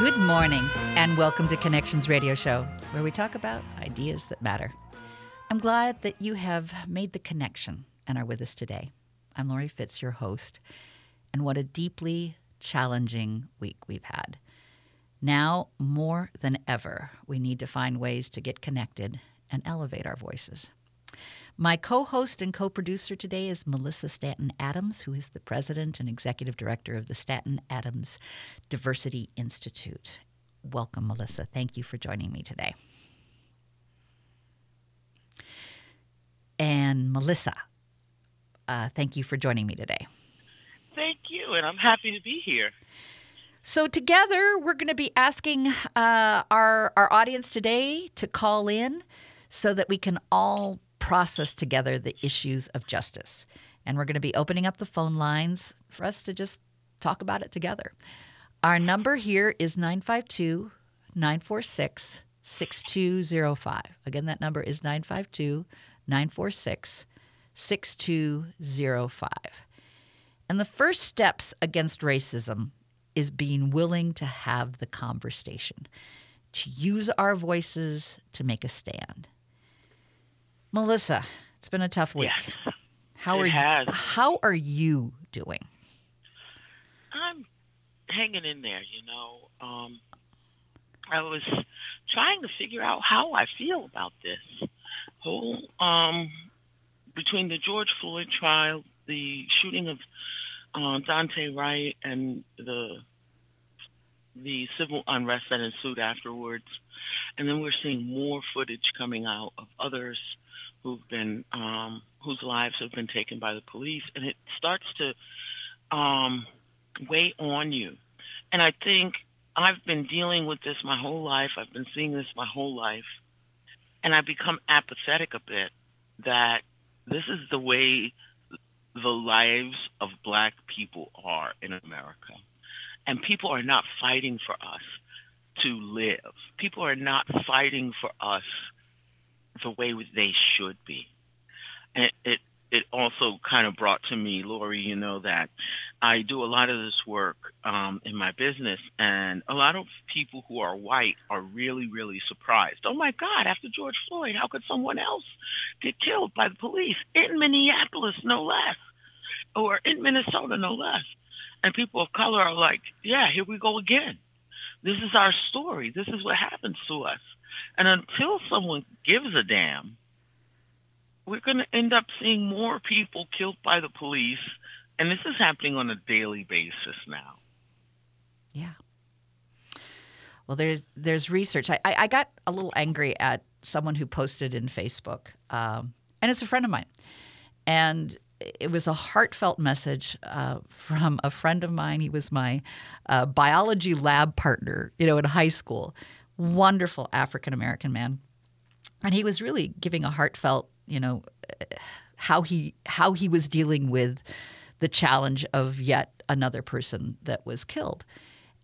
Good morning, and welcome to Connections Radio Show, where we talk about ideas that matter. I'm glad that you have made the connection and are with us today. I'm Laurie Fitz, your host, and what a deeply challenging week we've had. Now, more than ever, we need to find ways to get connected and elevate our voices. My co host and co producer today is Malissa Stanton Adams, who is the president and executive director of the Stanton Adams Diversity Institute. Welcome, Malissa. Thank you for joining me today. And Malissa, uh, thank you for joining me today. Thank you, and I'm happy to be here. So together, we're going to be asking uh, our our audience today to call in, so that we can all process together the issues of justice. And we're going to be opening up the phone lines for us to just talk about it together. Our number here is 952 946 6205. Again, that number is 952 946 6205. And the first steps against racism is being willing to have the conversation, to use our voices to make a stand. Malissa, it's been a tough week. Yes, how are has. you how are you doing? I'm hanging in there, you know. Um, I was trying to figure out how I feel about this whole um, between the George Floyd trial, the shooting of uh, Daunte Wright, and the the civil unrest that ensued afterwards. And then we're seeing more footage coming out of others who've been um, whose lives have been taken by the police, and it starts to um, weigh on you. And I think I've been dealing with this my whole life. I've been seeing this my whole life, and I've become apathetic a bit that this is the way the lives of Black people are in America, and people are not fighting for us to live. People are not fighting for us the way they should be. And it, it, also kind of brought to me, Laurie, you know, that I do a lot of this work um, in my business, and a lot of people who are white are really, really surprised. Oh my God, after George Floyd, how could someone else get killed by the police in Minneapolis, no less, or in Minnesota, no less? And people of color are like, yeah, here we go again. This is our story. This is what happens to us. And until someone gives a damn, we're going to end up seeing more people killed by the police. And this is happening on a daily basis now. Yeah. Well, there's there's research. I, I, got a little angry at someone who posted in Facebook, um, and it's a friend of mine, and it was a heartfelt message uh, from a friend of mine. He was my uh, biology lab partner, you know, in high school. Wonderful African American man, and he was really giving a heartfelt, you know, eh, how he how he was dealing with the challenge of yet another person that was killed,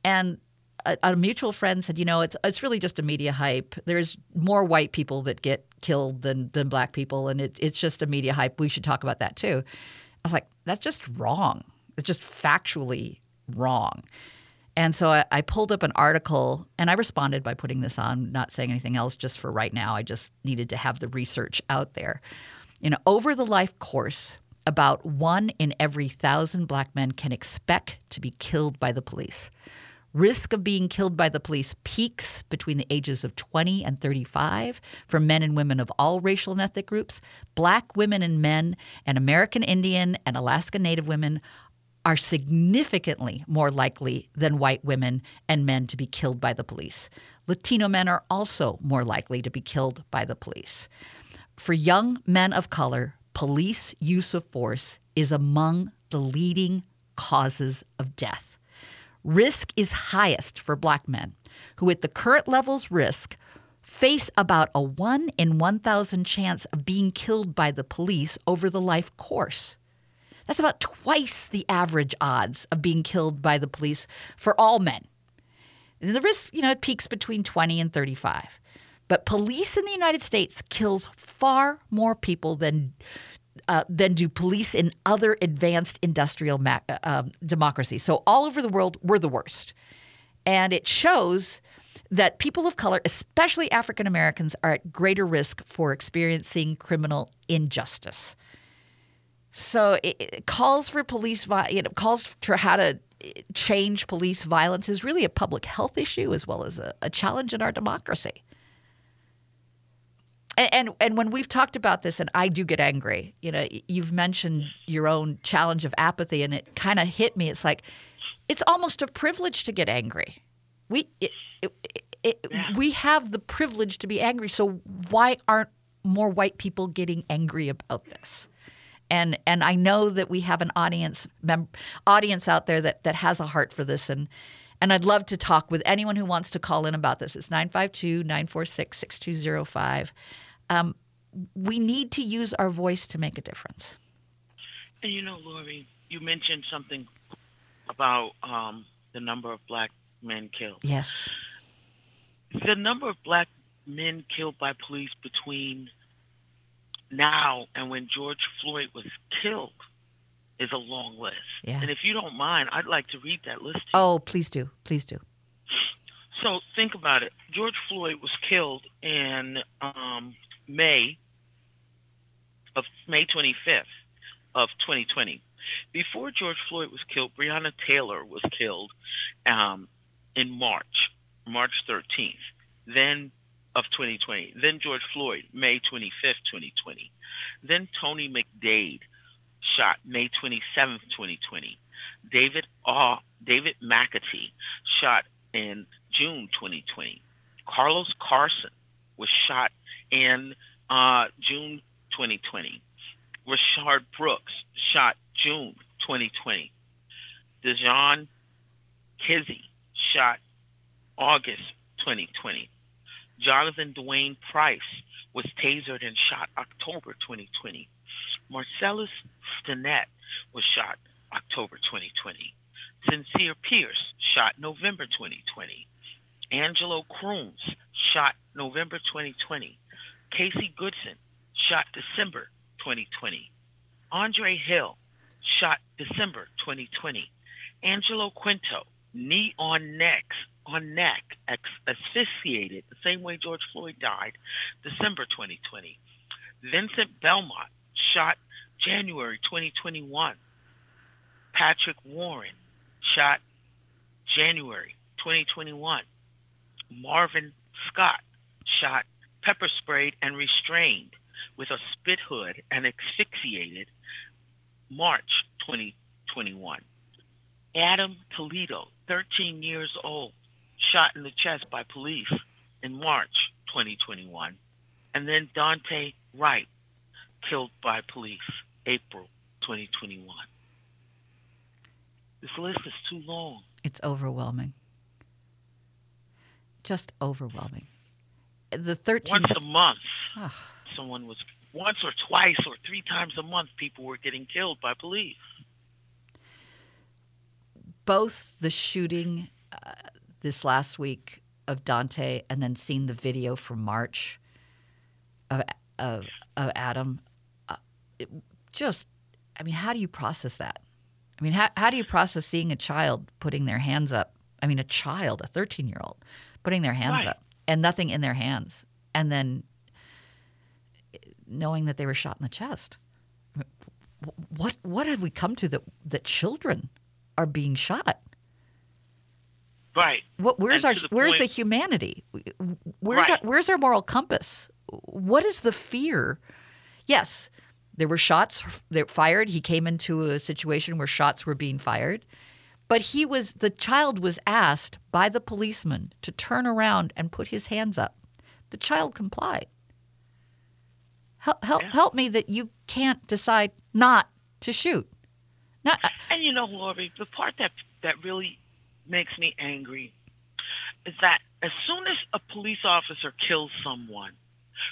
and. A, a mutual friend said, "You know, it's it's really just a media hype. There's more white people that get killed than than black people, and it, it's just a media hype. We should talk about that too." I was like, "That's just wrong. It's just factually wrong." And so I, I, pulled up an article and I responded by putting this on, not saying anything else just for right now. I just needed to have the research out there. You know, over the life course, about one in every thousand black men can expect to be killed by the police. Risk of being killed by the police peaks between the ages of 20 and 35 for men and women of all racial and ethnic groups. Black women and men, and American Indian and Alaska Native women are significantly more likely than white women and men to be killed by the police. Latino men are also more likely to be killed by the police. For young men of color, police use of force is among the leading causes of death. Risk is highest for black men, who at the current levels risk face about a 1 in 1,000 chance of being killed by the police over the life course. That's about twice the average odds of being killed by the police for all men. And the risk, you know, it peaks between 20 and 35. But police in the United States kills far more people than uh, than do police in other advanced industrial ma- uh, democracies. So all over the world, we're the worst. And it shows that people of color, especially African Americans, are at greater risk for experiencing criminal injustice. So it, it calls for police, vi- you know, calls for how to eh, change police violence is really a public health issue as well as a, a challenge in our democracy. And, and and when we've talked about this, and I do get angry, you know, you've mentioned your own challenge of apathy, and it kind of hit me. It's like it's almost a privilege to get angry. We it, it, it, we have the privilege to be angry. So why aren't more white people getting angry about this? And and I know that we have an audience mem- audience out there that that has a heart for this and and I'd love to talk with anyone who wants to call in about this. It's 952 946 6205. Um, we need to use our voice to make a difference. And you know, Laurie, you mentioned something about um, the number of black men killed. Yes. The number of black men killed by police between now and when George Floyd was killed is a long list. Yeah. And if you don't mind, I'd like to read that list. Oh, please do. Please do. So think about it. George Floyd was killed in um, May of May 25th of 2020. Before George Floyd was killed, Breonna Taylor was killed um, in March, March 13th. Then of 2020. Then George Floyd, May 25th, 2020. Then Tony McDade, shot May 27th, 2020. David uh, David McAtee, shot in June 2020. Carlos Carson was shot in uh, June 2020. Rayshard Brooks, shot June 2020. Dijon Kizzee, shot August 2020. Jonathan Dwayne Price was tasered and shot October 2020. Marcellus Stinnette was shot October 2020. Sincere Pierce shot November 2020. Angelo Crooms shot November 2020. Casey Goodson shot December 2020. Andre Hill shot December 2020. Angelo Quinto knee on neck on neck asphyxiated the same way George Floyd died December 2020. Vincent Belmonte shot January 2021. Patrick Warren shot January 2021. Marvin Scott shot pepper sprayed and restrained with a spit hood and asphyxiated March 2021. Adam Toledo, 13 years old, shot in the chest by police in March 2021. And then Daunte Wright, killed by police April 2021. This list is too long. It's overwhelming. Just overwhelming. The 13 Once a month, Ah. someone was once or twice or three times a month people were getting killed by police. both the shooting uh, this last week of Daunte and then seeing the video from March of of, of Adam, uh, it just, I mean, how do you process that? I mean, how, how do you process seeing a child putting their hands up? I mean, a child, a 13 year old, putting their hands Right. up and nothing in their hands, and then knowing that they were shot in the chest. I mean, What what have we come to that that children are being shot? Right. What, where's And our the where's the humanity? Where's Right. our, where's our moral compass? What is the fear? Yes, there were shots that fired. He came into a situation where shots were being fired, but he was the child was asked by the policeman to turn around and put his hands up. The child complied. Help help, Yeah. help me that you can't decide not to shoot. Not, uh And you know, Laurie, the part that that really makes me angry is that as soon as a police officer kills someone,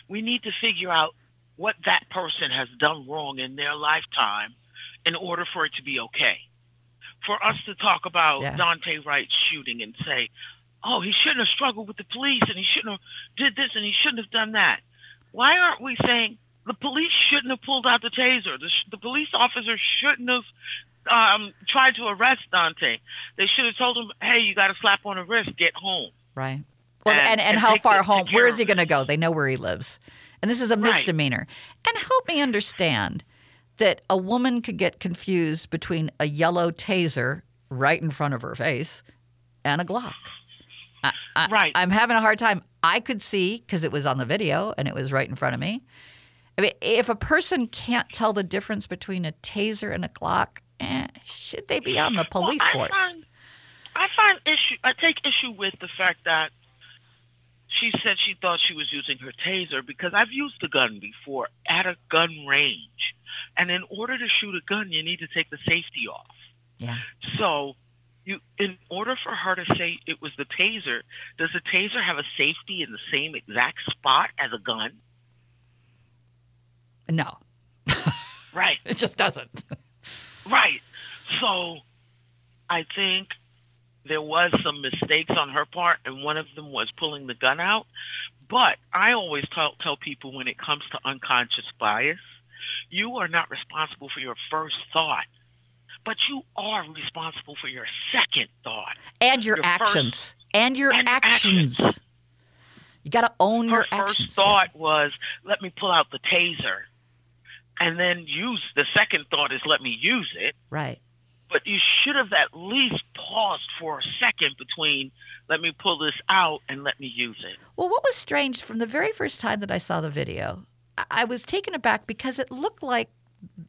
we need to figure out what that person has done wrong in their lifetime in order for it to be okay. For us to talk about Yeah. Daunte Wright's shooting and say, "Oh, he shouldn't have struggled with the police and he shouldn't have did this and he shouldn't have done that." Why aren't we saying the police shouldn't have pulled out the taser? The, sh- the police officer shouldn't have um, tried to arrest Daunte, they should have told him, "Hey, you got a slap on the wrist. Get home." Right. Well, And- and, and, how far home? Where is he going to go? They know where he lives. And this is a Right. misdemeanor. And help me understand that a woman could get confused between a yellow taser right in front of her face and a Glock. I, I, Right. I'm having a hard time. I could see because it was on the video and it was right in front of me. I mean, if a person can't tell the difference between a taser and a Glock, eh, should they be on the police Well, I force? Find, I find issue. I take issue with the fact that she said she thought she was using her taser because I've used a gun before at a gun range, and in order to shoot a gun, you need to take the safety off. yeah. So, you, in order for her to say it was the taser, does the taser have a safety in the same exact spot as a gun? No, Right. it just doesn't. Right. So I think there was some mistakes on her part, and one of them was pulling the gun out. But I always tell, tell people when it comes to unconscious bias, you are not responsible for your first thought, but you are responsible for your second thought. and your, Your first- actions and your and actions. actions. You got to own Her your first actions. thought was, let me pull out the taser. And then use the second thought is, let me use it. right. but you should have at least paused for a second between let me pull this out and let me use it. Well, what was strange from the very first time that I saw the video, I- was taken aback because it looked like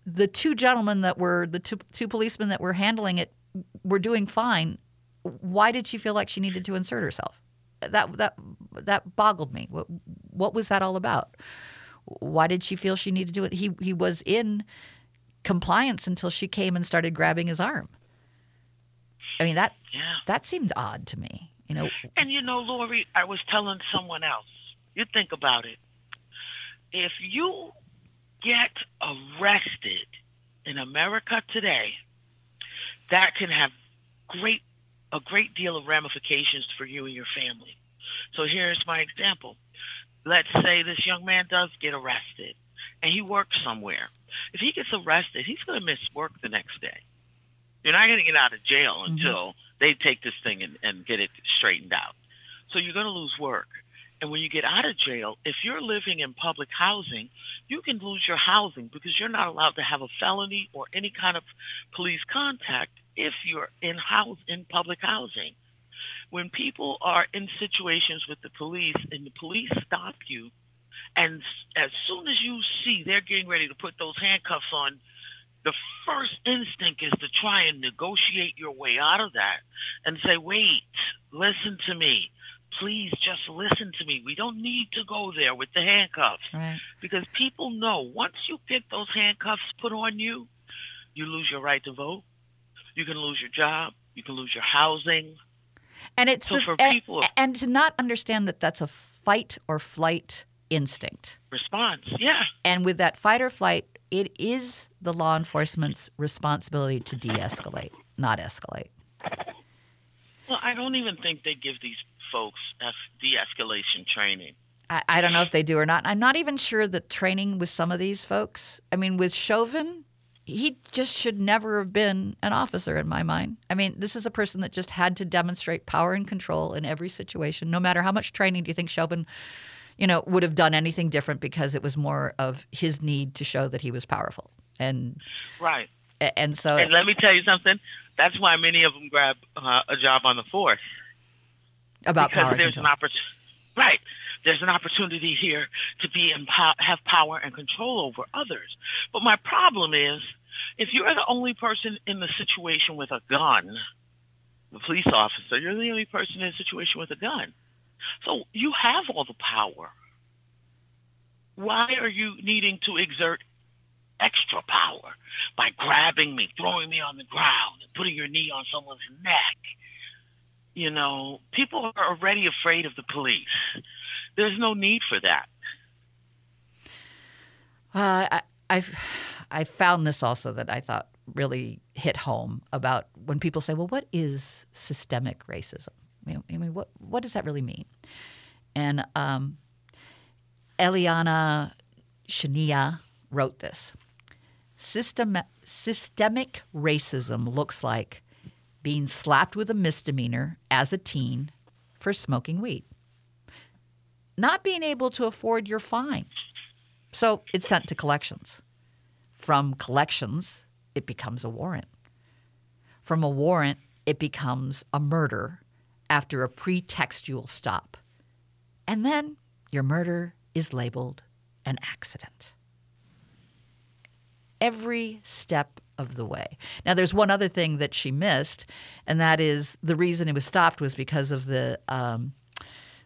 the two gentlemen that were the two, two policemen that were handling it were doing fine. Why did she feel like she needed to insert herself? That that that boggled me. What what was that all about? Why did she feel she needed to do it? He he was in compliance until she came and started grabbing his arm. I mean that Yeah. that seemed odd to me. You know, And you know, Lori, I was telling someone else, you think about it. If you get arrested in America today, that can have great a great deal of ramifications for you and your family. So here's my example. Let's say this young man does get arrested and he works somewhere. If he gets arrested, he's going to miss work the next day. You're not going to get out of jail mm-hmm. until they take this thing and, and get it straightened out. So you're going to lose work. And when you get out of jail, if you're living in public housing, you can lose your housing because you're not allowed to have a felony or any kind of police contact if you're in house in public housing. When people are in situations with the police and the police stop you, and as soon as you see they're getting ready to put those handcuffs on, the first instinct is to try and negotiate your way out of that and say, wait, listen to me. Please just listen to me. We don't need to go there with the handcuffs right? because people know once you get those handcuffs put on you, you lose your right to vote. You can lose your job. You can lose your housing. And it's So the, and, and to not understand that that's a fight or flight instinct. Response, yeah. And with that fight or flight, it is the law enforcement's responsibility to de-escalate, not escalate. Well, I don't even think they give these folks de-escalation training. I, I don't know if they do or not. I'm not even sure that training with some of these folks. I mean, with Chauvin, he just should never have been an officer in my mind. I mean, this is a person that just had to demonstrate power and control in every situation. No matter how much training do you think Chauvin, you know, would have done anything different because it was more of his need to show that he was powerful. And Right. and so And let me tell you something. That's why many of them grab uh, a job on the force. about because power there's control. an opportunity. Right. There's an opportunity here to be have power and control over others. But my problem is, if you're the only person in the situation with a gun, the police officer, you're the only person in a situation with a gun. So you have all the power. Why are you needing to exert extra power by grabbing me, throwing me on the ground, and putting your knee on someone's neck? You know, people are already afraid of the police. There's no need for that. Uh, I, I've I found this also that I thought really hit home about when people say, "Well, what is systemic racism?" I mean, what what does that really mean? And um, Eliana Shania wrote this. System, systemic racism looks like being slapped with a misdemeanor as a teen for smoking weed, not being able to afford your fine. So it's sent to collections. From collections, it becomes a warrant. From a warrant, it becomes a murder after a pretextual stop. And then your murder is labeled an accident. Every step of the way. Now, there's one other thing that she missed, and that is the reason it was stopped was because of the um,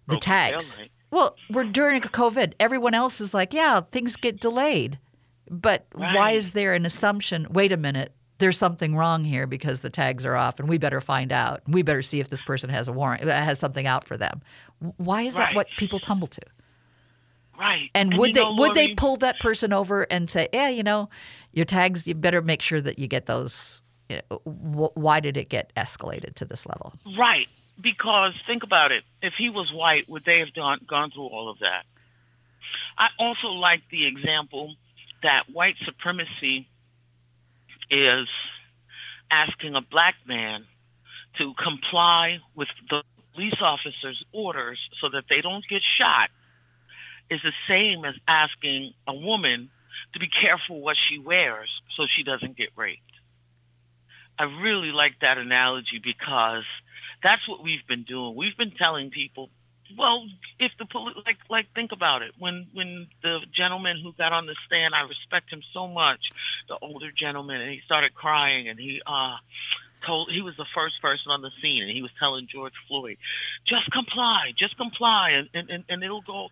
the Broken tags. Well, we're during COVID. Everyone else is like, yeah, things get delayed. But why is there an assumption? Wait a minute, there's something wrong here because the tags are off, and we better find out. We better see if this person has a warrant, uh, has something out for them. Why is that what people tumble to? Right. And, would they know, would they pull that person over and say, yeah, you know, your tags, you better make sure that you get those. You know, wh- why did it get escalated to this level? Right. Because think about it. If he was white, would they have gone, gone through all of that? I also like the example that white supremacy is asking a black man to comply with the police officer's orders so that they don't get shot is the same as asking a woman to be careful what she wears so she doesn't get raped. I really like that analogy because that's what we've been doing. We've been telling people, well, if the poli- like like think about it. When when the gentleman who got on the stand, I respect him so much, the older gentleman, and he started crying, and he uh told he was the first person on the scene, and he was telling George Floyd, just comply, just comply, and, and, and it'll go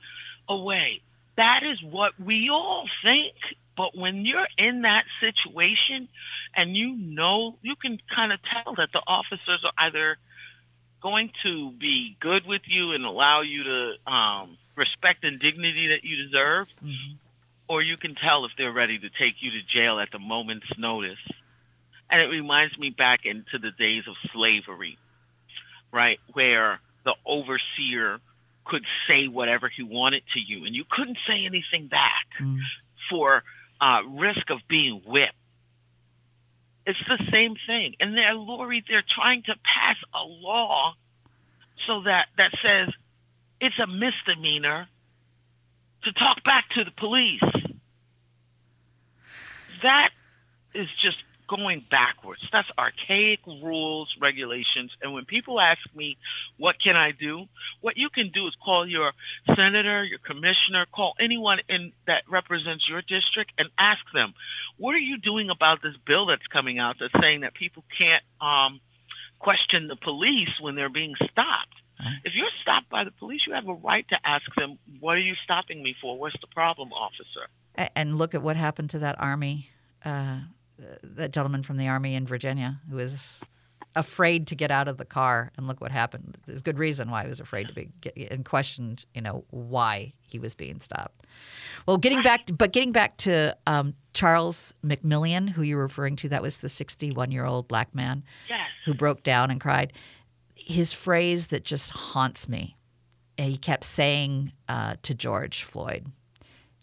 away. That is what we all think. But when you're in that situation and you know, you can kind of tell that the officers are either going to be good with you and allow you to um, respect and dignity that you deserve, or you can tell if they're ready to take you to jail at the moment's notice. And it reminds me back into the days of slavery, right? Where the overseer could say whatever he wanted to you, and you couldn't say anything back Mm. for uh, risk of being whipped. It's the same thing. And they're, Laurie, they're trying to pass a law so that that says it's a misdemeanor to talk back to the police. That is just going backwards. That's archaic rules, regulations. And when people ask me, what can I do? What you can do is call your senator, your commissioner, call anyone in that represents your district and ask them, what are you doing about this bill that's coming out that's saying that people can't um, question the police when they're being stopped? If you're stopped by the police, you have a right to ask them, what are you stopping me for? What's the problem, officer? And look at what happened to that army, uh, that gentleman from the army in Virginia who was afraid to get out of the car. And look what happened. There's good reason why he was afraid to be get, and questioned, you know, why he was being stopped. Well, getting back, but getting back to um, Charles McMillian, who you were referring to, that was the 61 year old black man Yes. who broke down and cried. His phrase that just haunts me. He kept saying uh, to George Floyd,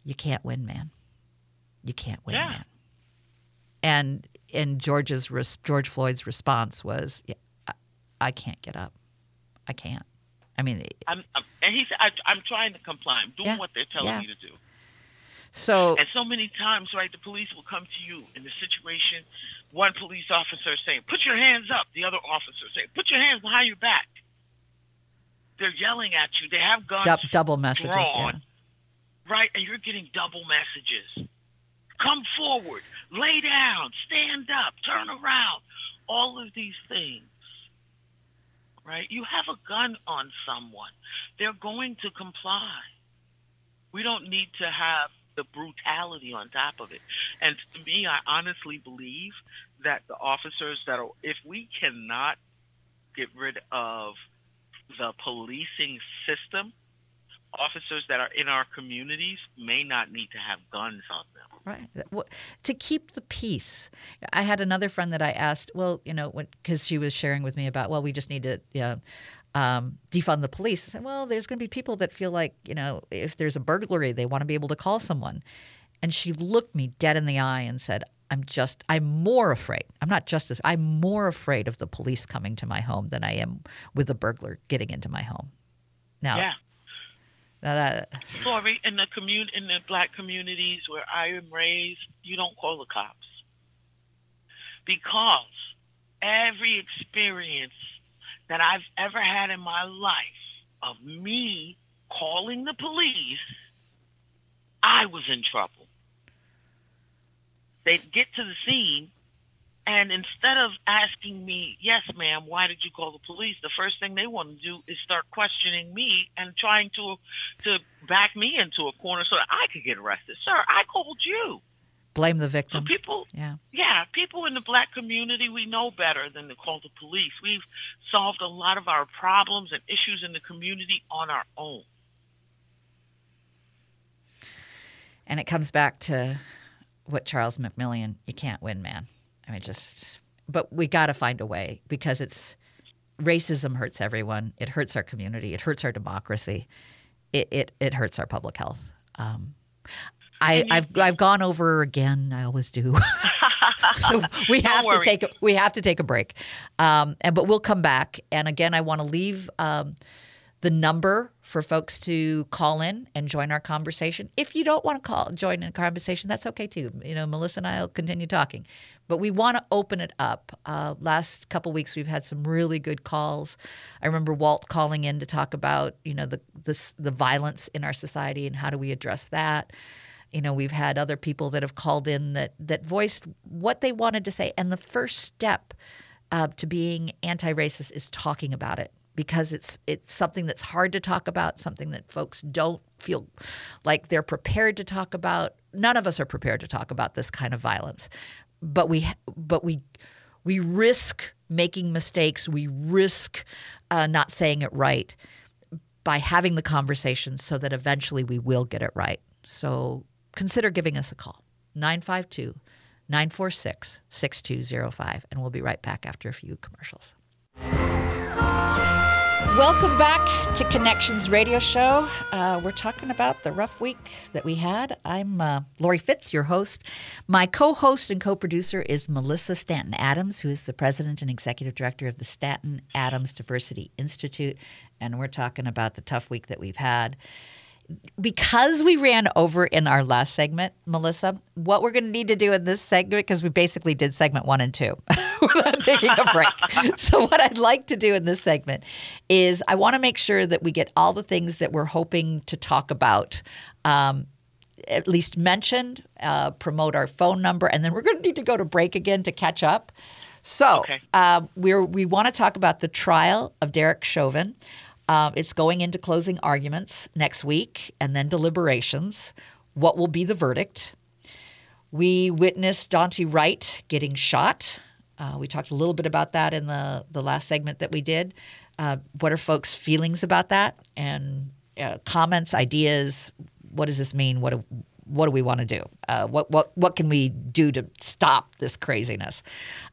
"You can't win, man. You can't win, Yeah. man." And and George's George Floyd's response was, yeah, I, "I can't get up. I can't. I mean, I'm, I'm, and he said, I, I'm trying to comply. I'm doing Yeah. what they're telling Yeah. me to do. so And so many times, right, the police will come to you in the situation. One police officer saying, "Put your hands up." The other officer saying, "Put your hands behind your back." They're yelling at you. They have guns, dou- double messages. Yeah. drawn. right? And you're getting double messages. Come forward, lay down, stand up, turn around. All of these things, right? You have a gun on someone. They're going to comply. We don't need to have the brutality on top of it. And to me, I honestly believe that the officers that are, if we cannot get rid of the policing system, officers that are in our communities may not need to have guns on them. Right. Wh- To keep the peace. I had another friend that I asked, well, you know, because she was sharing with me about, well, we just need to yeah, um, defund the police. I said, well, there's going to be people that feel like, you know, if there's a burglary, they want to be able to call someone. And she looked me dead in the eye and said, I'm just I'm more afraid. I'm not just as I'm more afraid of the police coming to my home than I am with a burglar getting into my home. Now, Yeah. Now that Laurie, in the commun in the black communities where I am raised, you don't call the cops. Because every experience that I've ever had in my life of me calling the police, I was in trouble. They'd get to the scene, and instead of asking me, yes, ma'am, why did you call the police? The first thing they want to do is start questioning me and trying to to back me into a corner so that I could get arrested. Sir, I called you. blame the So victim. people, Yeah. yeah, people in the black community, we know better than to call the police. We've solved a lot of our problems and issues in the community on our own. And it comes back to what Charles McMillian, you can't win, man. I mean, just, but we got to find a way because it's racism hurts everyone. It hurts our community. It hurts our democracy. It, it, it hurts our public health. Um, I, I've I've gone over again. I always do. so we have to take a, we have to take a break. Um, and but we'll come back. And again, I want to leave um, the number for folks to call in and join our conversation. If you don't want to call join in a conversation, that's okay too. You know, Malissa and I will continue talking, but we want to open it up. Uh, last couple weeks, we've had some really good calls. I remember Walt calling in to talk about you know the the, the violence in our society and how do we address that. You know, we've had other people that have called in that that voiced what they wanted to say, and the first step uh, to being anti-racist is talking about it because it's it's something that's hard to talk about, something that folks don't feel like they're prepared to talk about. None of us are prepared to talk about this kind of violence, but we but we we risk making mistakes. We risk uh, not saying it right by having the conversation, so that eventually we will get it right. So consider giving us a call 952 946 6205, and we'll be right back after a few commercials. Welcome back to Connections Radio Show. Uh, we're talking about the rough week that we had. I'm uh, Laurie Fitz, your host. My co host and co producer is Malissa Stanton Adams, who is the president and executive director of the Stanton Adams Diversity Institute. And we're talking about the tough week that we've had because we ran over in our last segment, Malissa, what we're going to need to do in this segment, because we basically did segment one and two without taking a break. so, what I'd like to do in this segment is I want to make sure that we get all the things that we're hoping to talk about. Um, at least mentioned, uh, promote our phone number, and then we're going to need to go to break again to catch up. So Okay. uh, we're, we want to talk about the trial of Derek Chauvin. Um, it's going into closing arguments next week and then deliberations. What will be the verdict? We witnessed Daunte Wright getting shot. Uh, we talked a little bit about that in the, the last segment that we did. Uh, what are folks' feelings about that? And uh, comments, ideas. What does this mean? What what do we want to do? Uh, what what what can we do to stop this craziness?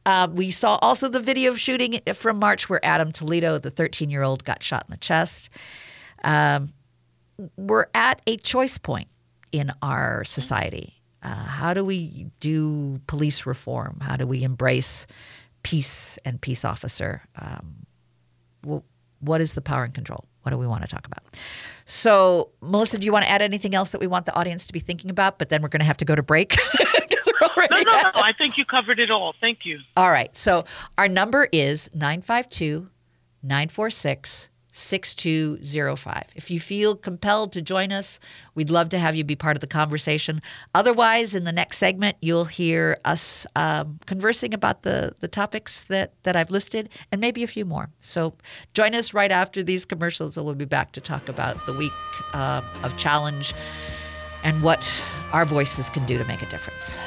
Uh, we saw also the video of shooting from March where Adam Toledo, the 13 year old, got shot in the chest. Um, we're at a choice point in our society. Uh, how do we do police reform? How do we embrace peace and peace officer? Um, wh- what is the power and control? What do we want to talk about? So, Malissa, do you want to add anything else that we want the audience to be thinking about? But then we're going to have to go to break No, no, no. I think you covered it all. Thank you. All right. So our number is 952 946 6205. If you feel compelled to join us, we'd love to have you be part of the conversation. Otherwise, in the next segment, you'll hear us um, conversing about the, the topics that, that I've listed and maybe a few more. So join us right after these commercials, and we'll be back to talk about the week uh, of challenge and what our voices can do to make a difference.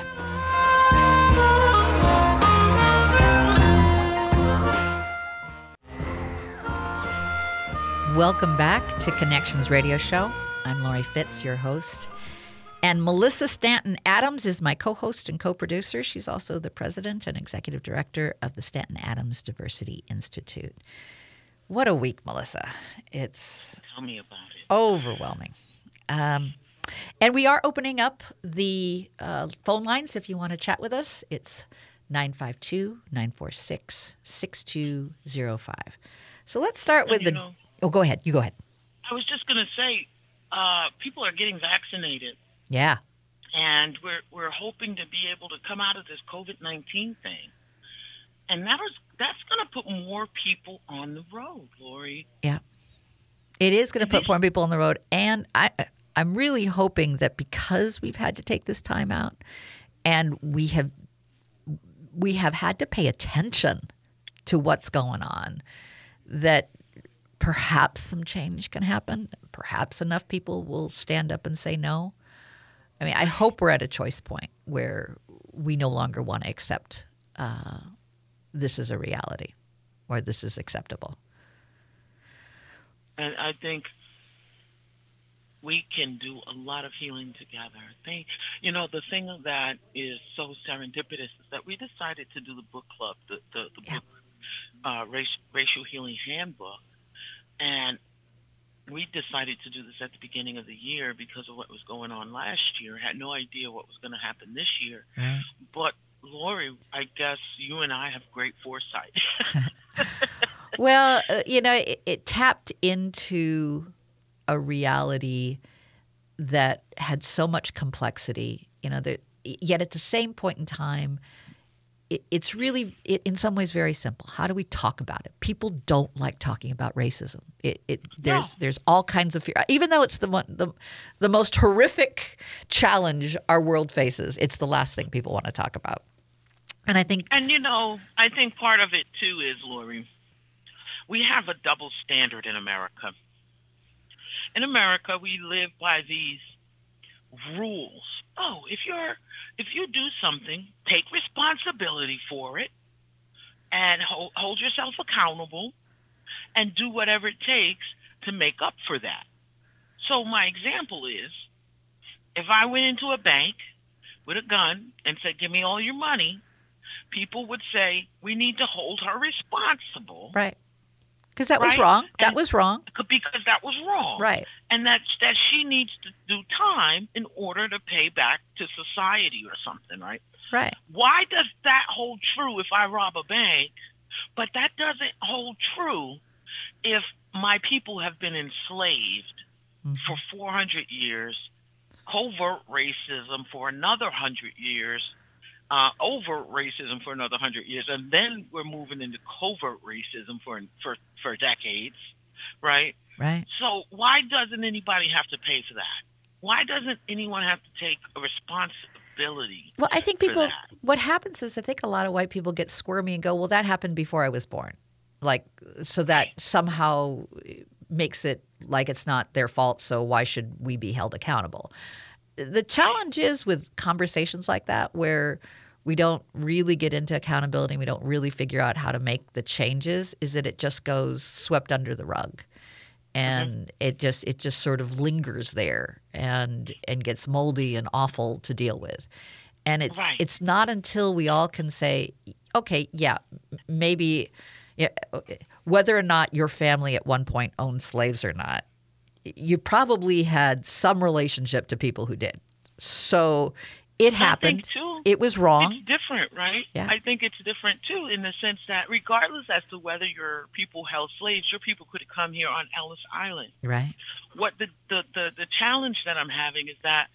Welcome back to Connections Radio Show. I'm Laurie Fitz, your host. And Malissa Stanton Adams is my co host and co producer. She's also the president and executive director of the Stanton Adams Diversity Institute. What a week, Malissa. It's Tell me about it. overwhelming. Um, And we are opening up the uh, phone lines if you want to chat with us. It's 952 946 6205. So let's start with the. know- oh, go ahead. You go ahead. I was just going to say, uh, people are getting vaccinated, Yeah. and we're we're hoping to be able to come out of this COVID nineteen thing, and that is that's going to put more people on the road, Laurie. Yeah. It is going to put more people on the road. And I, I'm really hoping that because we've had to take this time out and we have we have had to pay attention to what's going on, that perhaps some change can happen. Perhaps enough people will stand up and say no. I mean, I hope we're at a choice point where we no longer want to accept uh, this is a reality or this is acceptable. And I think we can do a lot of healing together. Think, you know, the thing that is so serendipitous is that we decided to do the book club, the the, the Yeah. book uh, race, racial healing handbook, and we decided to do this at the beginning of the year because of what was going on last year. Had no idea what was going to happen this year, Right. but Laurie, I guess you and I have great foresight. Well, uh, you know, it, it tapped into a reality that had so much complexity. You know, that yet at the same point in time, it, it's really, in some ways, very simple. How do we talk about it? People don't like talking about racism. It, it there's there's all kinds of fear, even though it's the one the the most horrific challenge our world faces. It's the last thing people want to talk about. And I think And you know, I think part of it too is Laurie. We have a double standard in America. In America, we live by these rules. Oh, if you're if you do something, take responsibility for it and hold, hold yourself accountable and do whatever it takes to make up for that. So my example is if I went into a bank with a gun and said, "Give me all your money," people would say, "We need to hold her responsible right because that was Right. wrong. That And- was wrong. because that was wrong." Right. and that that she needs to do time in order to pay back to society or something, right? Right. Why does that hold true if I rob a bank, but that doesn't hold true if my people have been enslaved Mhm. for 400 years, covert racism for another 100 years, uh, overt racism for another 100 years, and then we're moving into covert racism for for for decades, right? Right. So why doesn't anybody have to pay for that? Why doesn't anyone have to take a responsibility? Well, I think people. What happens is, I think a lot of white people get squirmy and go, "Well, that happened before I was born," like so that somehow makes it like it's not their fault. So why should we be held accountable? The challenge is with conversations like that where we don't really get into accountability, we don't really figure out how to make the changes. Is that it just goes swept under the rug? and it just it just sort of lingers there and and gets moldy and awful to deal with and it's Right. it's not until we all can say okay yeah maybe yeah, whether or not your family at one point owned slaves or not you probably had some relationship to people who did so it I happened think too. it was wrong It's different, right? Yeah. I think it's different too, in the sense that regardless as to whether your people held slaves, your people could have come here on Ellis Island. right What the the, the, the challenge that I'm having is that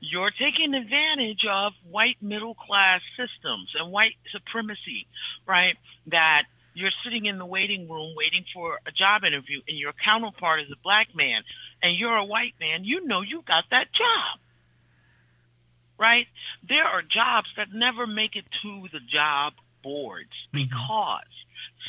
you're taking advantage of white middle class systems and white supremacy, right? That you're sitting in the waiting room waiting for a job interview and your counterpart is a black man and you're a white man, you know you got that job. Right? There are jobs that never make it to the job boards Mhm. because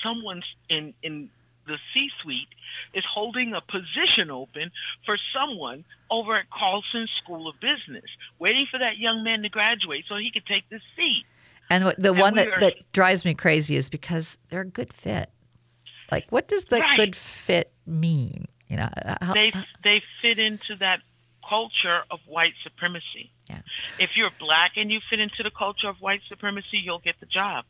someone's in in the C-suite is holding a position open for someone over at Carlson School of Business, waiting for that young man to graduate so he could take the seat. And the And one we that, that drives me crazy is because they're a good fit like what does the Right. good fit mean you know uh, how- They they fit into that culture of white supremacy. Yeah. If you're black and you fit into the culture of white supremacy, you'll get the job.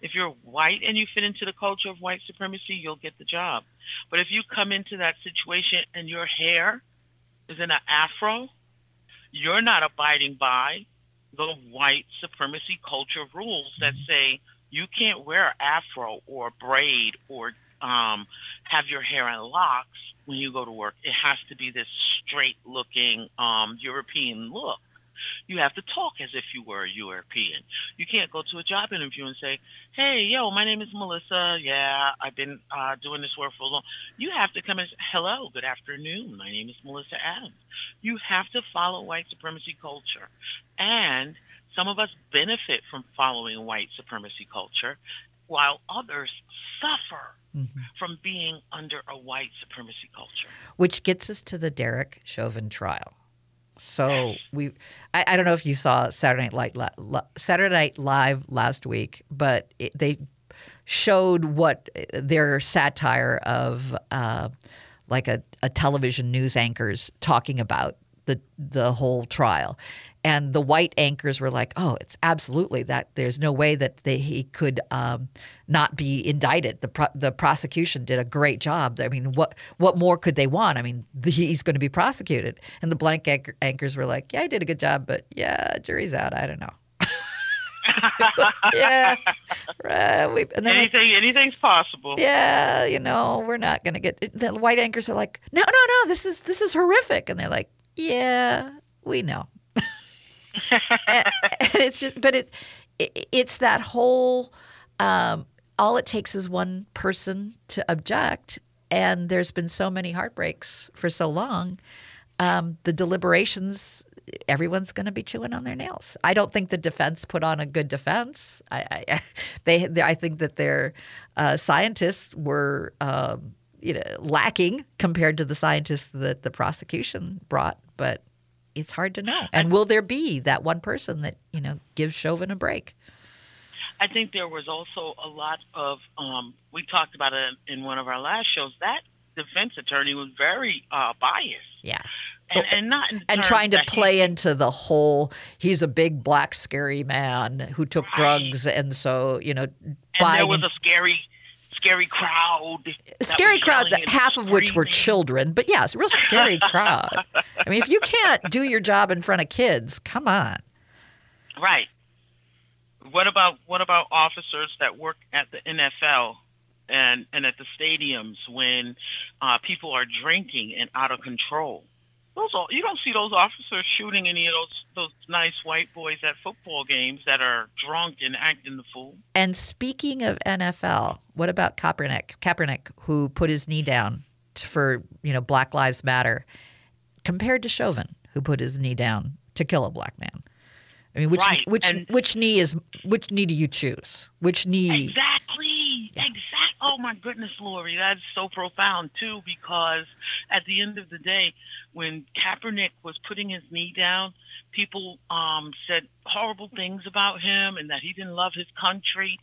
If you're white and you fit into the culture of white supremacy, you'll get the job. But if you come into that situation and your hair is in an afro, you're not abiding by the white supremacy culture rules that say you can't wear afro or braid or um, have your hair in locks when you go to work. It has to be this straight looking um, European look. You have to talk as if you were a European. You can't go to a job interview and say, "Hey, yo, my name is Malissa. Yeah, I've been uh, doing this work for a long." You have to come and say, "Hello, good afternoon. My name is Malissa Adams." You have to follow white supremacy culture, and some of us benefit from following white supremacy culture, while others suffer mm-hmm. from being under a white supremacy culture. Which gets us to the Derek Chauvin trial. So we, I, I, don't know if you saw Saturday Night Live, Saturday Night Live last week, but it, they showed what their satire of uh, like a, a television news anchors talking about the the whole trial, and the white anchors were like, "Oh, it's absolutely that. There's no way that they, he could um, not be indicted. The pro- the prosecution did a great job. I mean, what what more could they want? I mean, the, he's going to be prosecuted." And the blank anchor- anchors were like, "Yeah, I did a good job, but yeah, jury's out. I don't know." like, yeah, right. We, and then anything, like, anything's possible. Yeah, you know, we're not going to get the white anchors are like, no, no, no, this is this is horrific, and they're like, yeah, we know and, it's just, but it, it it's that whole. Um, all it takes is one person to object, and there's been so many heartbreaks for so long. Um, the deliberations, everyone's going to be chewing on their nails. I don't think the defense put on a good defense. I, I they, they, I think that their uh, scientists were. Um, you know, lacking compared to the scientists that the prosecution brought, but it's hard to know. And will there be that one person that you know gives Chauvin a break? I think there was also a lot of. Um, we talked about it in one of our last shows. That defense attorney was very uh, biased. Yeah. And, and not and trying to play he, into the whole he's a big black scary man who took right. drugs and so you know and there was a scary scary crowd. Scary crowd, that half of which were children. But yes, real scary crowd. I mean, if you can't do your job in front of kids, come on. Right. What about what about officers that work at the NFL and and at the stadiums when uh, people are drinking and out of control? Those all, you don't see those officers shooting any of those those nice white boys at football games that are drunk and acting the fool. And speaking of NFL, what about Kaepernick? Kaepernick, who put his knee down for you know Black Lives Matter, compared to Chauvin, who put his knee down to kill a black man. I mean, which right. which and which knee is which knee do you choose? Which knee? Exactly. Yeah. Exactly. Oh my goodness, Laurie, that's so profound too. Because at the end of the day, when Kaepernick was putting his knee down, people um, said horrible things about him and that he didn't love his country.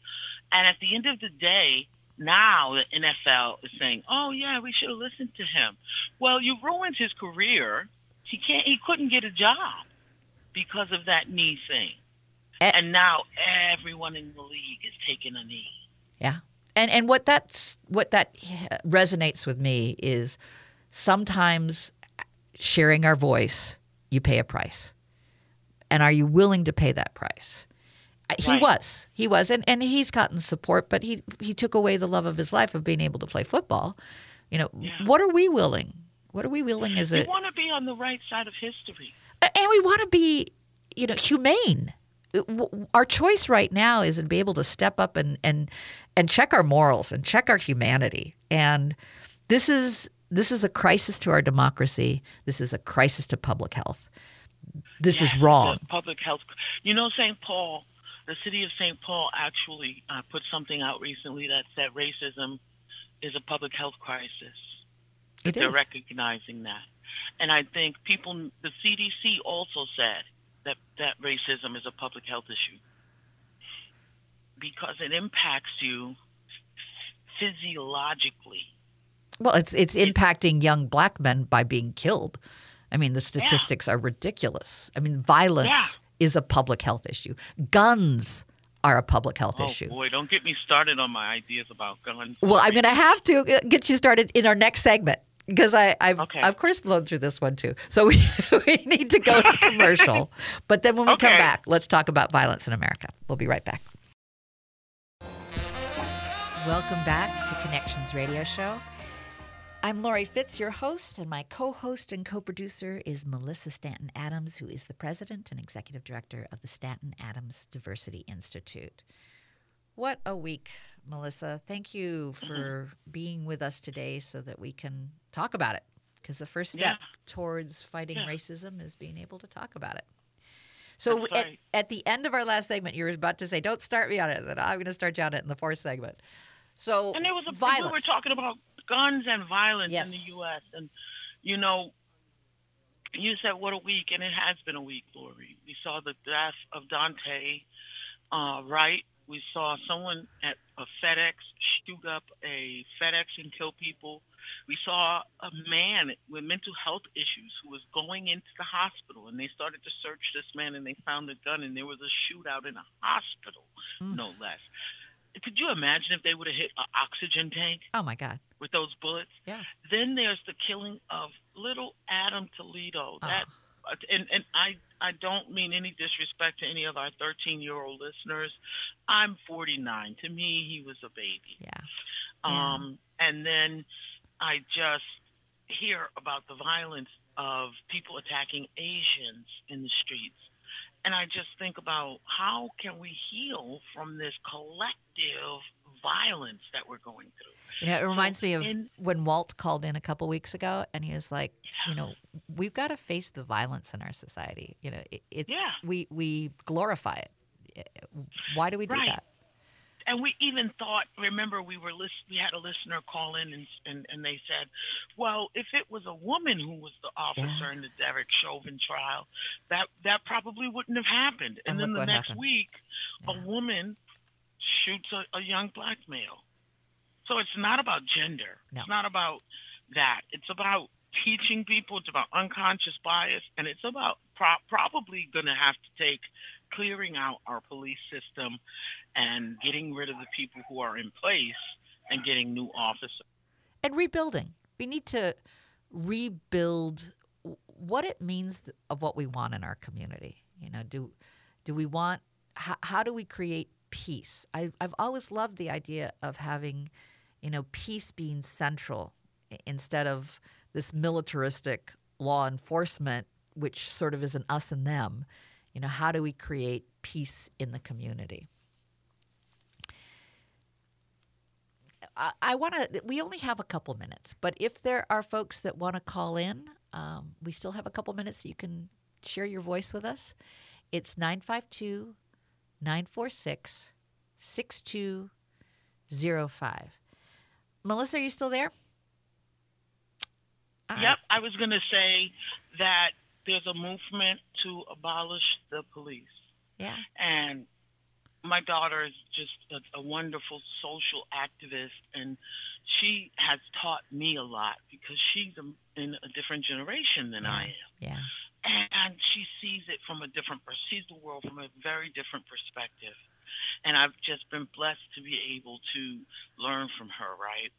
And at the end of the day, now the NFL is saying, "Oh yeah, we should have listened to him." Well, you ruined his career. He can't. He couldn't get a job because of that knee thing. And now everyone in the league is taking a knee. Yeah. And and what that's what that resonates with me is sometimes sharing our voice, you pay a price. And are you willing to pay that price? Right. He was. He was. And, and he's gotten support, but he, he took away the love of his life of being able to play football. You know, yeah. what are we willing? What are we willing as a. We want to be on the right side of history. And we want to be, you know, humane. Our choice right now is to be able to step up and, and, and check our morals and check our humanity. And this is this is a crisis to our democracy. This is a crisis to public health. This yes, is wrong. Public health. You know, St. Paul, the city of St. Paul actually uh, put something out recently that said racism is a public health crisis. It They're is. recognizing that. And I think people, the CDC also said that, that racism is a public health issue because it impacts you physiologically well, it's it's impacting young black men by being killed. I mean, the statistics yeah. are ridiculous. I mean, violence yeah. is a public health issue. Guns are a public health oh, issue. Boy, don't get me started on my ideas about guns. Well, I'm going to have to get you started in our next segment. Because I, I've Okay. of course blown through this one too. So we, we need to go to commercial. but then when we come back, let's talk about violence in America. We'll be right back. Welcome back to Connections Radio Show. I'm Laurie Fitz, your host, and my co host and co producer is Malissa Stanton Adams, who is the president and executive director of the Stanton Adams Diversity Institute. What a week, Malissa. Thank you for being with us today so that we can talk about it. Because the first step Yeah. towards fighting Yeah. racism is being able to talk about it. So at, at the end of our last segment, you were about to say, "Don't start me on it." Said, "I'm going to start you on it in the fourth segment." So And there was a violence. we were talking about guns and violence Yes. in the U.S. and you know, you said what a week, and it has been a week, Laurie. We saw the death of Daunte uh, Wright. We saw someone at a FedEx shoot up a FedEx and kill people. We saw a man with mental health issues who was going into the hospital, and they started to search this man, and they found a gun, and there was a shootout in a hospital, Mm. no less. Could you imagine if they would have hit an oxygen tank oh my God, with those bullets? yeah. Then there's the killing of little Adam Toledo. That and and I I don't mean any disrespect to any of our 13 year old listeners. I'm 49. To me, he was a baby. Yeah. Yeah. Um, and then I just hear about the violence of people attacking Asians in the streets. And I just think about how can we heal from this collective violence that we're going through. You know, it reminds me of in- when Walt called in a couple weeks ago, and he was like, "You know, we've got to face the violence in our society. You know, it, it Yeah. we we glorify it. Eh, why do we do Right. that? and we even thought remember we were list, we had a listener call in and, and and they said well if it was a woman who was the officer Yeah. in the Derek Chauvin trial that that probably wouldn't have happened And and, then the next happened. week Yeah. a woman shoots a, a young black male so it's not about gender No. it's not about that it's about teaching people it's about unconscious bias and it's about pro- probably going to have to take clearing out our police system and getting rid of the people who are in place and getting new officers. And rebuilding. We need to rebuild what it means of what we want in our community. You know, do do we want? How, how do we create peace? I, I've always loved the idea of having, you know, peace being central instead of this militaristic law enforcement, which sort of is an us and them. You know, how do we create peace in the community? I, I want to. We only have a couple minutes, but if there are folks that want to call in, um, we still have a couple minutes. You can share your voice with us. It's 952 946 6205. Malissa, are you still there? All right. Yep, I was going to say that there's a movement to abolish the police. Yeah. And my daughter is just a, a wonderful social activist, and she has taught me a lot because she's a, in a different generation than I am. Yeah. And she sees it from a different sees the world from a very different perspective. And i've just been blessed to be able to learn from her right?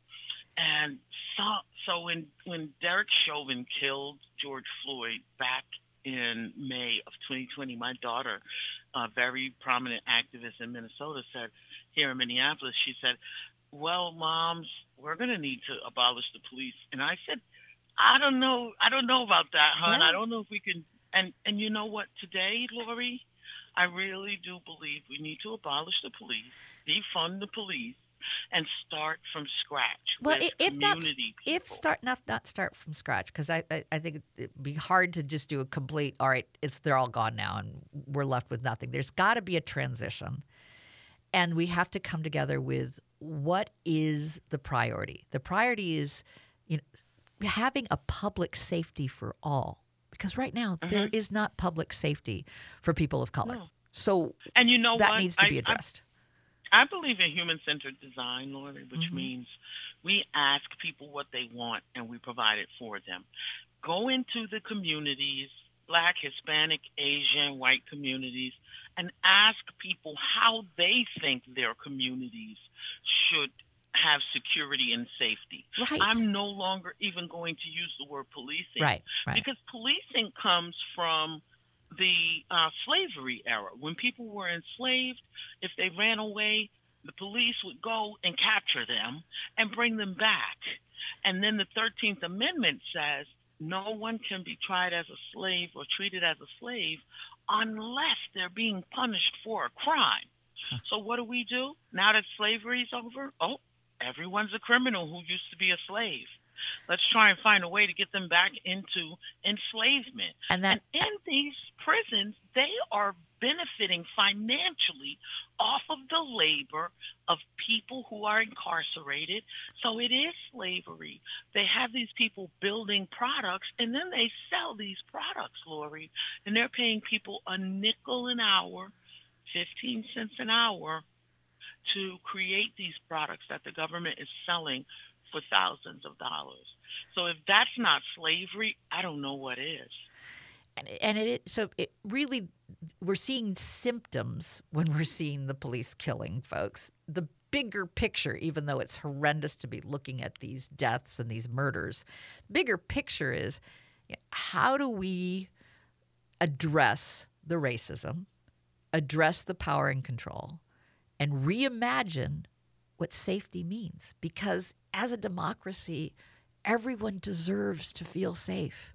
And so so when when derek chauvin killed george floyd back in may of 2020 my daughter a very prominent activist in minnesota said here in minneapolis she said well moms we're going to need to abolish the police. And i said I don't know. I don't know about that, hon. Yeah. I don't know if we can. And and you know what? Today, Laurie, I really do believe we need to abolish the police, defund the police, and start from scratch Well, if not, if start not not start from scratch because I, I I think it'd be hard to just do a complete. All right, it's they're all gone now and we're left with nothing. There's got to be a transition, and we have to come together with what is the priority. The priority is, you know, having a public safety for all because right now there is not public safety for people of color. No. So and you know that what? needs to I- be addressed. I believe in human centered design, Laurie, which Mhm. means we ask people what they want and we provide it for them. Go into the communities, black, Hispanic, Asian, white communities, and ask people how they think their communities should have security and safety. Right. I'm no longer even going to use the word policing. Right, right. Because policing comes from the uh, slavery era. When people were enslaved, if they ran away, the police would go and capture them and bring them back. And then the 13th Amendment says no one can be tried as a slave or treated as a slave unless they're being punished for a crime. So what do we do now that slavery is over? Oh, everyone's a criminal who used to be a slave. Let's try and find a way to get them back into enslavement. And that and in these prisons, they are benefiting financially off of the labor of people who are incarcerated. So it is slavery. They have these people building products and then they sell these products, Laurie, and they're paying people a nickel an hour, 15 cents an hour to create these products that the government is selling for thousands of dollars. So if that's not slavery, I don't know what is. and, and it so it really we're seeing symptoms when we're seeing the police killing folks the bigger picture even though it's horrendous to be looking at these deaths and these murders the bigger picture is how do we address the racism address the power and control and reimagine what safety means because as a democracy everyone deserves to feel safe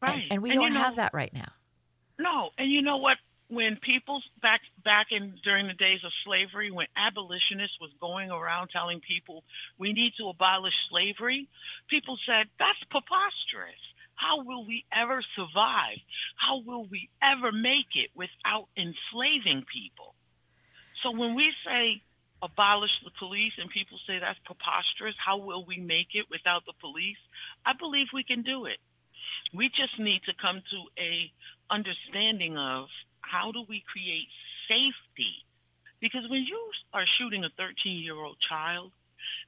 and- Right. And, we And don't you know- have that right now. No, and you know what? When people back back in during the days of slavery, when abolitionists was going around telling people we need to abolish slavery, people said that's preposterous. How will we ever survive? How will we ever make it without enslaving people? So when we say abolish the police and people say that's preposterous, how will we make it without the police? I believe we can do it. We just need to come to a understanding of how do we create safety? Because when you are shooting a 13 year old child,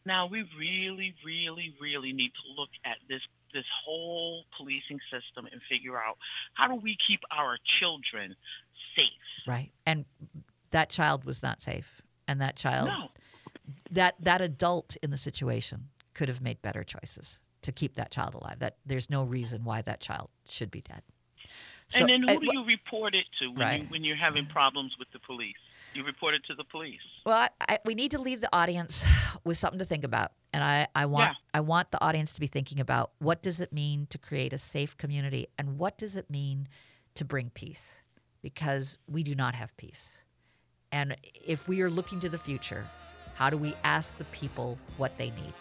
now we really, really, really need to look at this this whole policing system and figure out how do we keep our children safe? Right. And that child was not safe. And that child, No. that that adult in the situation could have made better choices to keep that child alive. That there's no reason why that child should be dead. So, and then uh, who do you report it to when, Right. you, when you're having problems with the police? You report it to the police. Well, I, I, we need to leave the audience with something to think about, and I, I want Yeah. I want the audience to be thinking about what does it mean to create a safe community, and what does it mean to bring peace, because we do not have peace, and if we are looking to the future, how do we ask the people what they need?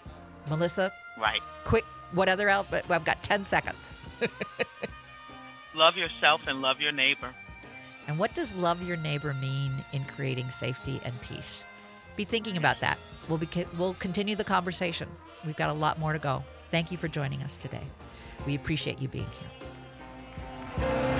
Malissa, Right. quick, what other? But I've got ten seconds. Love yourself and love your neighbor. And what does love your neighbor mean in creating safety and peace? Be thinking about that. We'll be we'll continue the conversation. We've got a lot more to go. Thank you for joining us today. We appreciate you being here.